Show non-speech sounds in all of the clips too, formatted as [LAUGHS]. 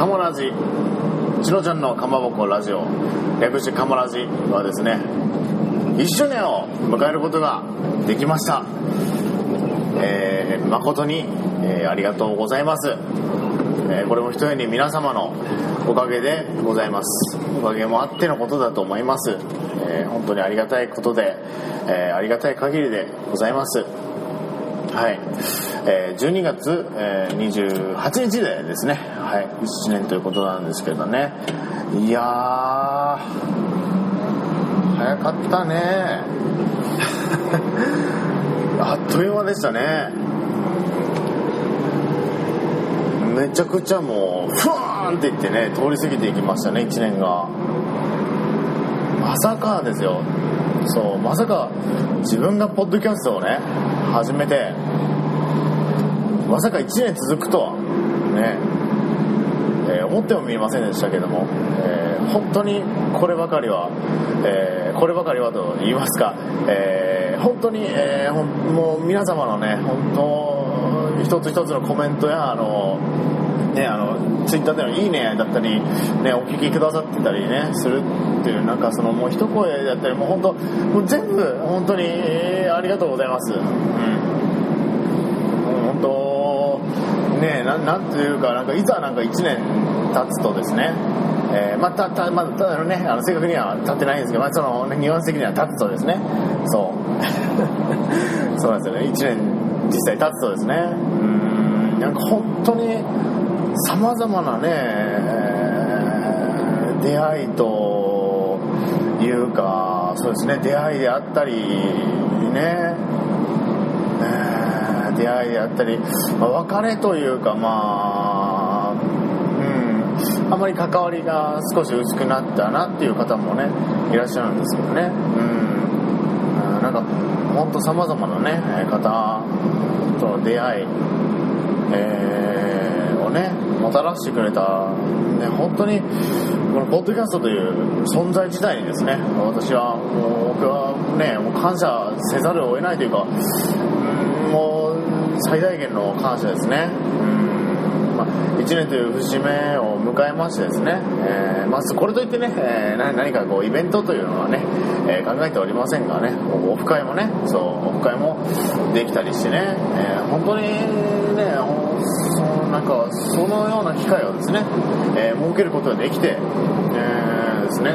カモラジ。チノちゃんのかまぼこラジオ。略してカモラジはですね1周年を迎えることができました。えー、誠に、えー、ありがとうございます。えー、これもひとえに皆様のおかげでございます。おかげもあってのことだと思います、え、本当にありがたいことで、え、ありがたい限りでございます。はい、えー、12月、えー、28日でですね、はい、1年ということなんですけどね。いや早かったね。[LAUGHS] あっという間でしたね。めちゃくちゃもうふわーんっていってね通り過ぎていきましたね1年が。まさかですよ。そうまさか自分がポッドキャストをね始めてまさか1年続くとは。ね、えー、思ってもみませんでしたけども、えー、本当にこればかりは、えー、こればかりはと言いますか、えー、本当に、えー、もう皆様のね本当一つ一つのコメントやあのね、あのツイッターでの「いいね」だったり、ね、お聞きくださってたりねするっていうなんかそのもう一声だったりもう本当もう全部本当に、えー、ありがとうございます。うん、本当ねななんていうかなんかいざなんか1年経つとですねえー、まあ、た、た、まあ、ただね、あの、正確には立ってないんですけど、まあ、その、ニュアンス的には立つとですね、そう。[LAUGHS] そうなんですよね、1年実際経つとですね、うん、なんか本当に、さまざまなね、出会いというかそうですね。出会いであったりね、出会いであったり、まあ、別れというかまあうん。あまり関わりが少し薄くなったなっていう方もねいらっしゃるんですけどね。うん。なんか本当さまざまなね方との出会いえー、をねもたらしてくれた、ね、本当にこのポッドキャストという存在自体にですね。私はもう僕はねもう感謝せざるを得ないというか、最大限の感謝ですね、うん。まあ、1年という節目を迎えましてですね、えー、まずこれといってね、えー、何かこうイベントというのはね、えー、考えておりませんがねオフ会もねそうオフ会もできたりしてね、えー、本当にねそのなんかそのような機会をですね、え設けることができて、えー、ですね。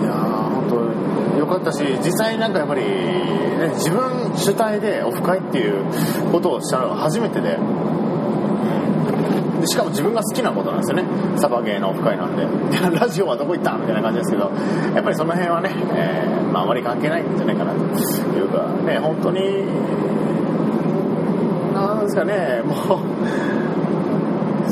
いや本当よかったし実際なんかやっぱり、ね、自分主体でオフ会っていうことをしたのが初めてで。でしかも自分が好きなことなんですよね。サバゲーのオフ会なんで。[LAUGHS] ラジオはどこ行ったみたいな感じですけど。やっぱりその辺はね、えー、まあ、あまり関係ないんじゃないかなと。いうかね本当になんですかねもう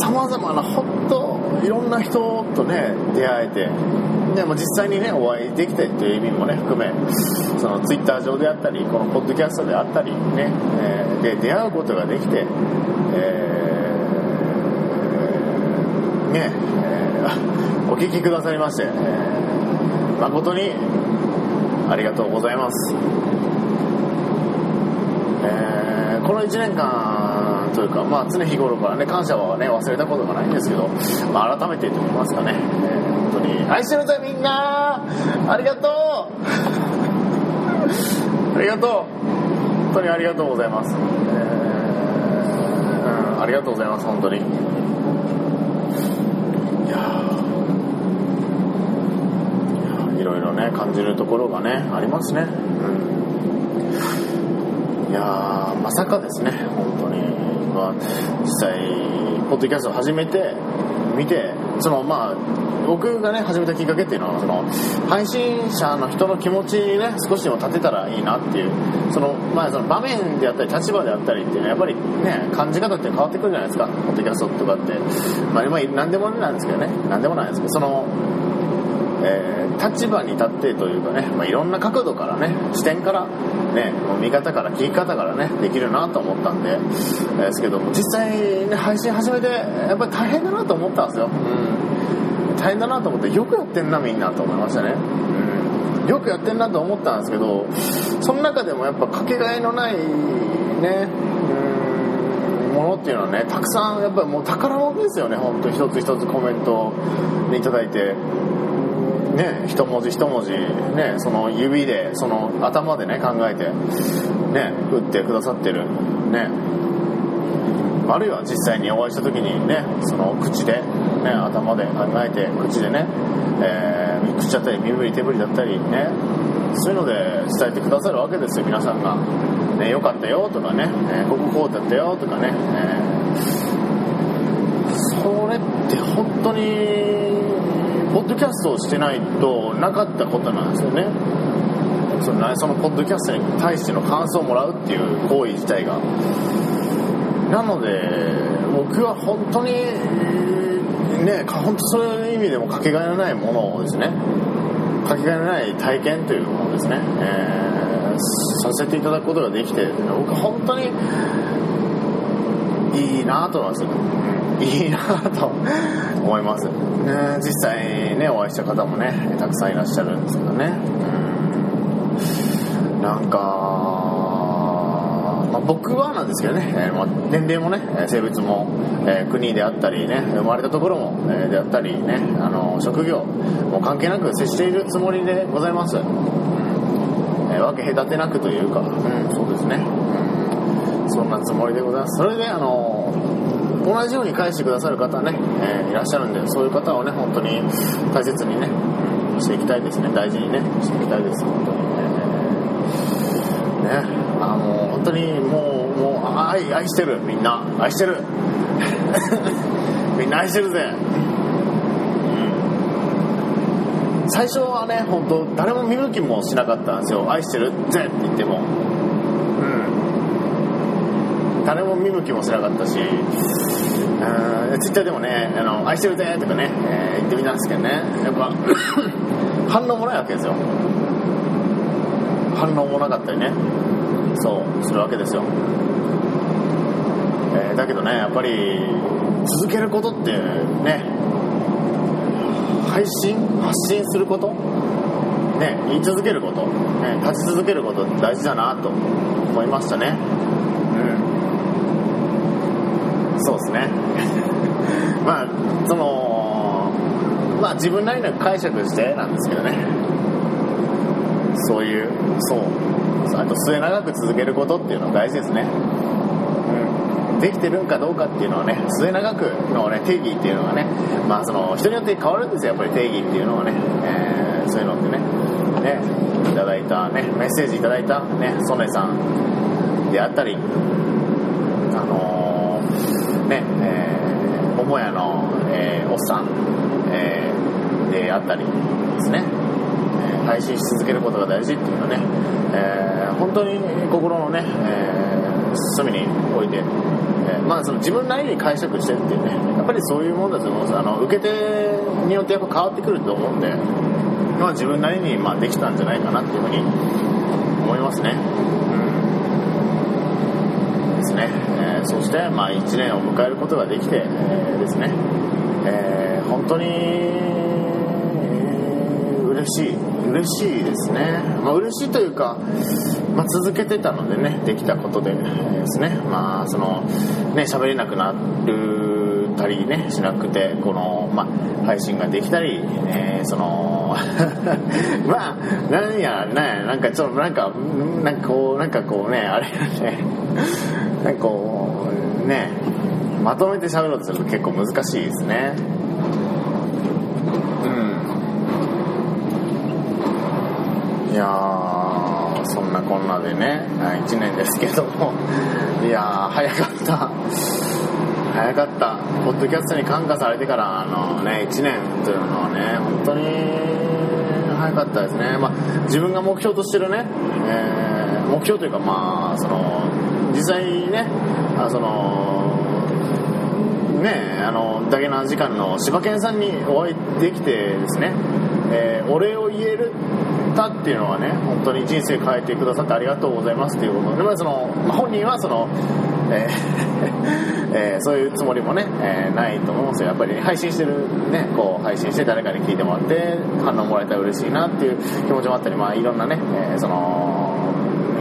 さまざまな本当いろんな人とね出会えてでも実際にねお会いできてっていう意味もね含めそのツイッター上であったりこのポッドキャストであったりね、えー、で出会うことができて、えーね、えー、お聞きくださいまして、えー、誠にありがとうございます。えー、この1年間というか、まあ、常日頃からね、感謝はね、忘れたことがないんですけど、まあ、改めてと言いますかね、えー、本当に、愛してるぜみんな。ありがとう。[LAUGHS] ありがとう。本当にありがとうございます。えー、うん、ありがとうございます、本当に。いろいろね感じるところがねありますね、うん、いやまさかですね本当に、まあ、実際ポッドキャストを始めて見てそのまあ僕がね始めたきっかけっていうのはその配信者の人の気持ちにね少しでも立てたらいいなっていうその,、まあ、その場面であったり立場であったりっていうのはやっぱりね感じ方って変わってくるじゃないですかポッドキャストとかって。まあ、まあ、何でもなんですけどね何でもないですけどそのえー立場に立ってというかね、まあ、いろんな角度からね視点からねもう見方から聞き方からねできるなと思ったんで、えーですけども実際ね配信始めてやっぱり大変だなと思ったんですよ、うん、大変だなと思ってよくやってんなみんなと思いましたね、うん、よくやってんなと思ったんですけどその中でもやっぱかけがえのないねうんものっていうのはねたくさんやっぱりもう宝物ですよね。本当一つ一つコメントいただいてね一文字一文字ねその指でその頭でね考えてね打ってくださってる。ね。あるいは実際にお会いした時にねその口で、ね、頭で考えて口でね、えー、口だったり身振り手振りだったりねそういうので伝えてくださるわけですよ皆さんが、ね、よかったよとかね、えーこここうだったよとかね、えー。それって本当にポッドキャストをしてないとなかったことなんですよね。そのそのポッドキャストに対しての感想をもらうっていう行為自体が。なので僕は本当にね本当そういう意味でもかけがえのないものをですね。かけがえのない体験というものをですね、えーさせていただくことができて僕は本当にいいなと思います、いいなと思います、ね、実際ねお会いした方もねたくさんいらっしゃるんですけどね、なんか、まあ、僕はなんですけどね、えーまあ年齢もね性別も、えー国であったりね生まれたところも、えーであったりねあの職業も関係なく接しているつもりでございます、えー分け隔てなくというか、うん、そうですね、うん。そんなつもりでございます。それであの同じように返してくださる方ね、えーいらっしゃるんでそういう方をね本当に大切にねしていきたいですね。大事にねしていきたいです。本当にねねあもう本当にもうもう愛愛してる。みんな愛してる。[LAUGHS] みんな愛してるぜ。最初はね本当誰も見向きもしなかったんですよ。愛してるぜって言っても。誰も見向きもしなかったし、うん、ツイッターでもね、あの愛してるぜとかね、えー言ってみたんですけどね、やっぱ [COUGHS] 反応もないわけですよ。反応もなかったりね、そう、するわけですよ。えーだけどね、やっぱり続けることってね、配信発信することね、言い続けること、ね、立ち続けることって大事だなと思いましたね。うん。そうですね。[LAUGHS] まあ、その、まあ自分なりの解釈してなんですけどね。そういう、そう。あと末永く続けることっていうのは大事ですね。うん。できてるんかどうかっていうのはね、末永くのね、定義っていうのがね、まあその、人によって変わるんですよ、やっぱり定義っていうのはね。えーそういうのってね。ね、いただいたね、メッセージいただいたね、ソネさんであったり、あのね、えー、桃屋の、えーおっさん、えーであったりですね、えー配信し続けることが大事っていうのはね、えー本当に心のね、えー隅に置いて、えーまあその自分なりに解釈してるっていうね、やっぱりそういうものだと思うんですあの、受け手によってやっぱ変わってくると思うんで、まあ自分なりにまあできたんじゃないかなっていうふうに思いますね。うんですね。えーそして、まあ1年を迎えることができて、えーですね、えー本当に、嬉しい。嬉しいですね。まあ嬉しいというか、まあ続けてたのでね、できたことでですね、まあその、ね、喋れなくなるたりね、しなくて、この、まあ配信ができたり、えーその、[LAUGHS] まあ、なんやね、なんかちょっとなんか、んなんかこう、なんかこうね、あれね、なんかこう、ね、まとめて喋ろうとすると結構難しいですね。うん。いやー、そんなこんなでね、1年ですけども、いやー、早かった。早かった。ポッドキャストに感化されてから、あのね、1年というのはね、本当に早かったですね。まあ、自分が目標としてるね、えー目標というか、まあ、その、実際にね、あその、ねあの、だけな時間の柴犬さんにお会いできてですね、えーお礼を言えるたっていうのはね本当に人生変えてくださってありがとうございますっていうこと。で、まその本人はその、えー [LAUGHS] えーそういうつもりもね、えーないと思うんですよ。やっぱり配信してるねこう配信して誰かに聞いてもらって反応もらえたら嬉しいなっていう気持ちもあったりまあいろんなね、えその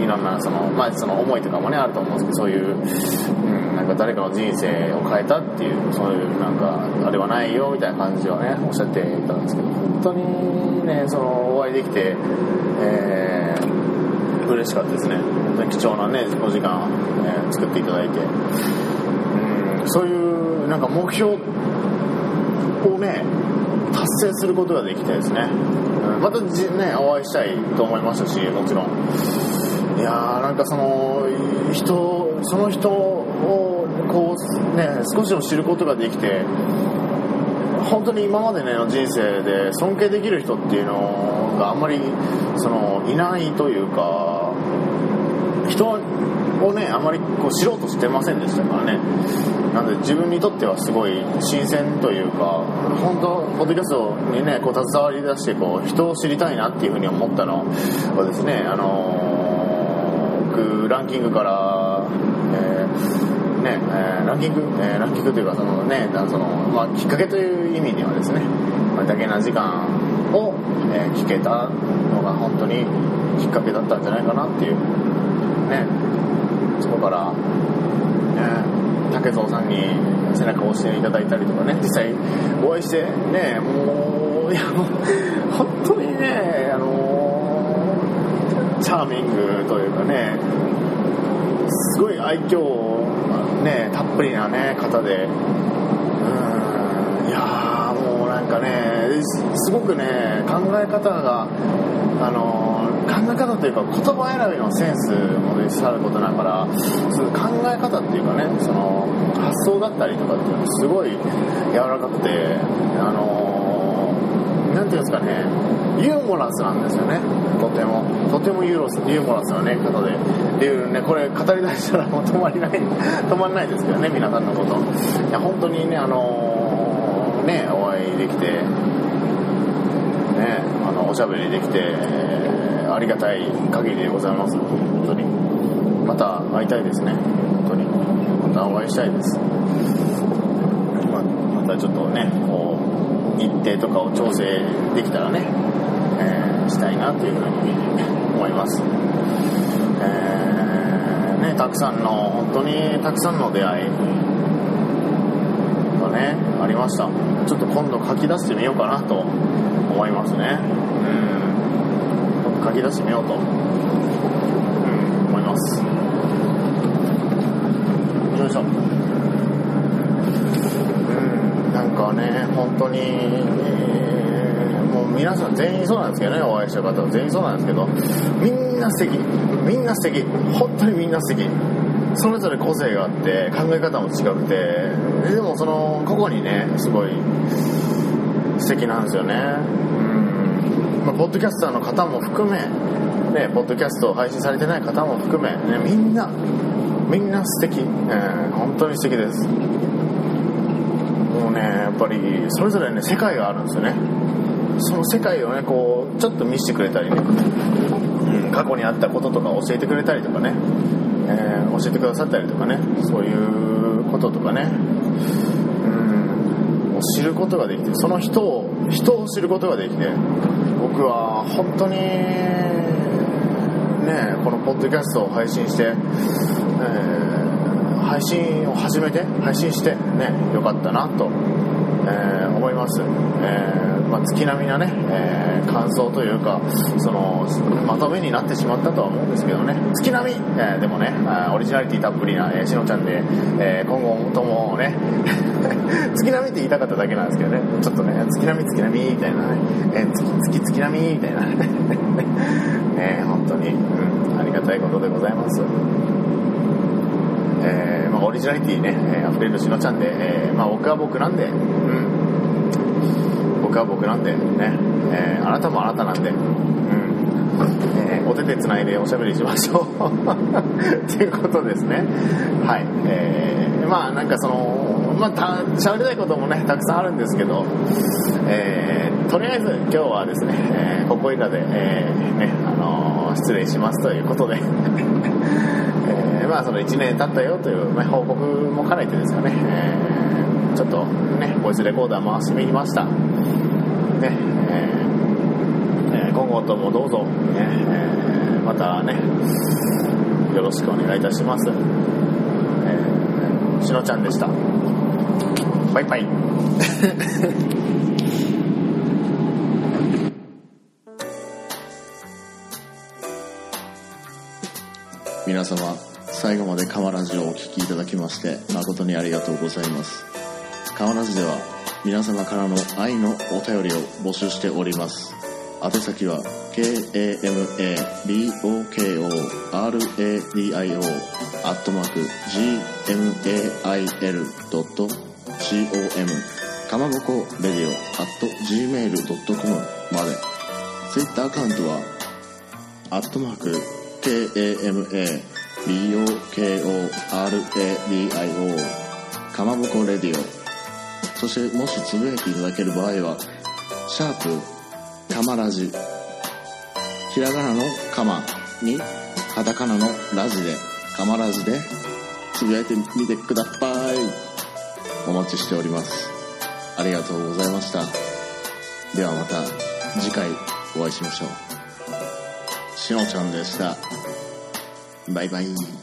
いろんなその,、まあ、その思いとかもねあると思うんですけどそういう、うん、なんか誰かの人生を変えたっていうそういうなんかあれはないよみたいな感じをねおっしゃっていたんですけど本当にねそのお会いできて、えー嬉しかったですね。本当に貴重なねお時間、え作っていただいて、うん、そういうなんか目標をね達成することができてですね、またねお会いしたいと思いましたしもちろん。いやなんかその人その人をこうね少しでも知ることができて本当に今までの人生で尊敬できる人っていうのがあんまりそのいないというか人をねあまりこう知ろうとしてませんでしたからね。なんで自分にとってはすごい新鮮というか本当ポッドキャストにねこう携わりだしてこう人を知りたいなっていうふうに思ったのはですねあのー僕ランキングから、えーねえーランキング、えーランキングというかそのねその、まあ、きっかけという意味ではですねこれだけな時間を、えー聞けたのが本当にきっかけだったんじゃないかなっていうねそこから、ね、竹蔵さんに背中を押していただいたりとかね実際お会いしてねもういやもう本当にねあのチャーミングというかねすごい愛嬌ねたっぷりなね方で。うんいやーもうなんかねすごくね考え方があの考え方というか言葉選びのセンスもでさることながらその考え方っていうかねその発想だったりとかっていうのすごい柔らかくてあのなんていうんですかねユーモラスなんですよね。とてもとてもユーロスユーモラスなね方でっていうね。これ語り出したら [LAUGHS] もう止まりない止まらないですけどね皆さんのこと。いや本当にねあのねお会いできてねあのおしゃべりできてありがたい限りでございます。本当に。また会いたいですね。本当に。またお会いしたいです。まあまたちょっとねこう日程とかを調整できたらね、えーしたいなというふうに思います、えーね、たくさんの本当にたくさんの出会いがねありました。ちょっと今度書き出してみようかなと思いますね。うん。書き出してみようと、うん、思いますよいしょうんなんかね本当に、えーもう皆さん全員そうんですけどねお会いした方は全員そうなんですけどみんな素敵みんな素敵本当にみんな素敵。それぞれ個性があって考え方も違くてででもその個々にねすごい素敵なんですよね。うん、まあ、ポッドキャスターの方も含めねポッドキャストを配信されてない方も含め、ね、みんなみんな素敵、えー本当に素敵です。もうねやっぱりそれぞれね世界があるんですよね。その世界をねこうちょっと見せてくれたりね、うん、過去にあったこととか教えてくれたりとかね、えー教えてくださったりとかね。そういうこととかね、うん、知ることができてその人を人を知ることができて僕は本当にねこのポッドキャストを配信して、えー配信を始めて配信してねよかったなと、えー思います、えーまあ、月並みなね、えー感想というかそのまとめになってしまったとは思うんですけどね。月並み、えーでもねオリジナリティたっぷりな、えーしのちゃんで、えー今後ともね [LAUGHS] 月並みって言いたかっただけなんですけどね。ちょっとね月並み月並みみたいなね、え月月月並みみたいなね。[LAUGHS] 本当に、うん、ありがたいことでございます。えーまあ、オリジナリティね、えー溢れるしのちゃんで、えーまあ、僕は僕なんで、うん、僕は僕なんで、ね、えーあなたもあなたなんで、うんえーお手でつないでおしゃべりしましょう。[LAUGHS] っていうことですね。はい。えーまあなんかその、まあた、喋りたいこともね、たくさんあるんですけど、えーとりあえず今日はですね、えー、ここいらで、えー、ね、あのー、失礼しますということで、[LAUGHS] えー、まあその1年経ったよという、ね、報告も兼ねてですかね、えー、ちょっとね、ボイスレコーダー回してみました。ね、えー、今後ともどうぞ、ね、えー、またね、よろしくお願いいたします。えー、しのちゃんでした。バイバイ。[LAUGHS] 皆様最後までカマラジをお聴きいただきまして誠にありがとうございますカマラジでは皆様からの愛のお便りを募集しております。宛先は KAMABOKORADIO アットマーク GMAIL.com かまぼこレディオ at gmail.com まで。Twitter アカウントはアットマーク KAMABOKORADIO かまぼこレディオそしてもしつぶやいていただける場合はシャープかまラジひらがなのかまにカタカナのラジでかまラジでつぶやいてみてくださいお待ちしておりますありがとうございましたではまた次回お会いしましょうしのちゃんでした。バイバイ。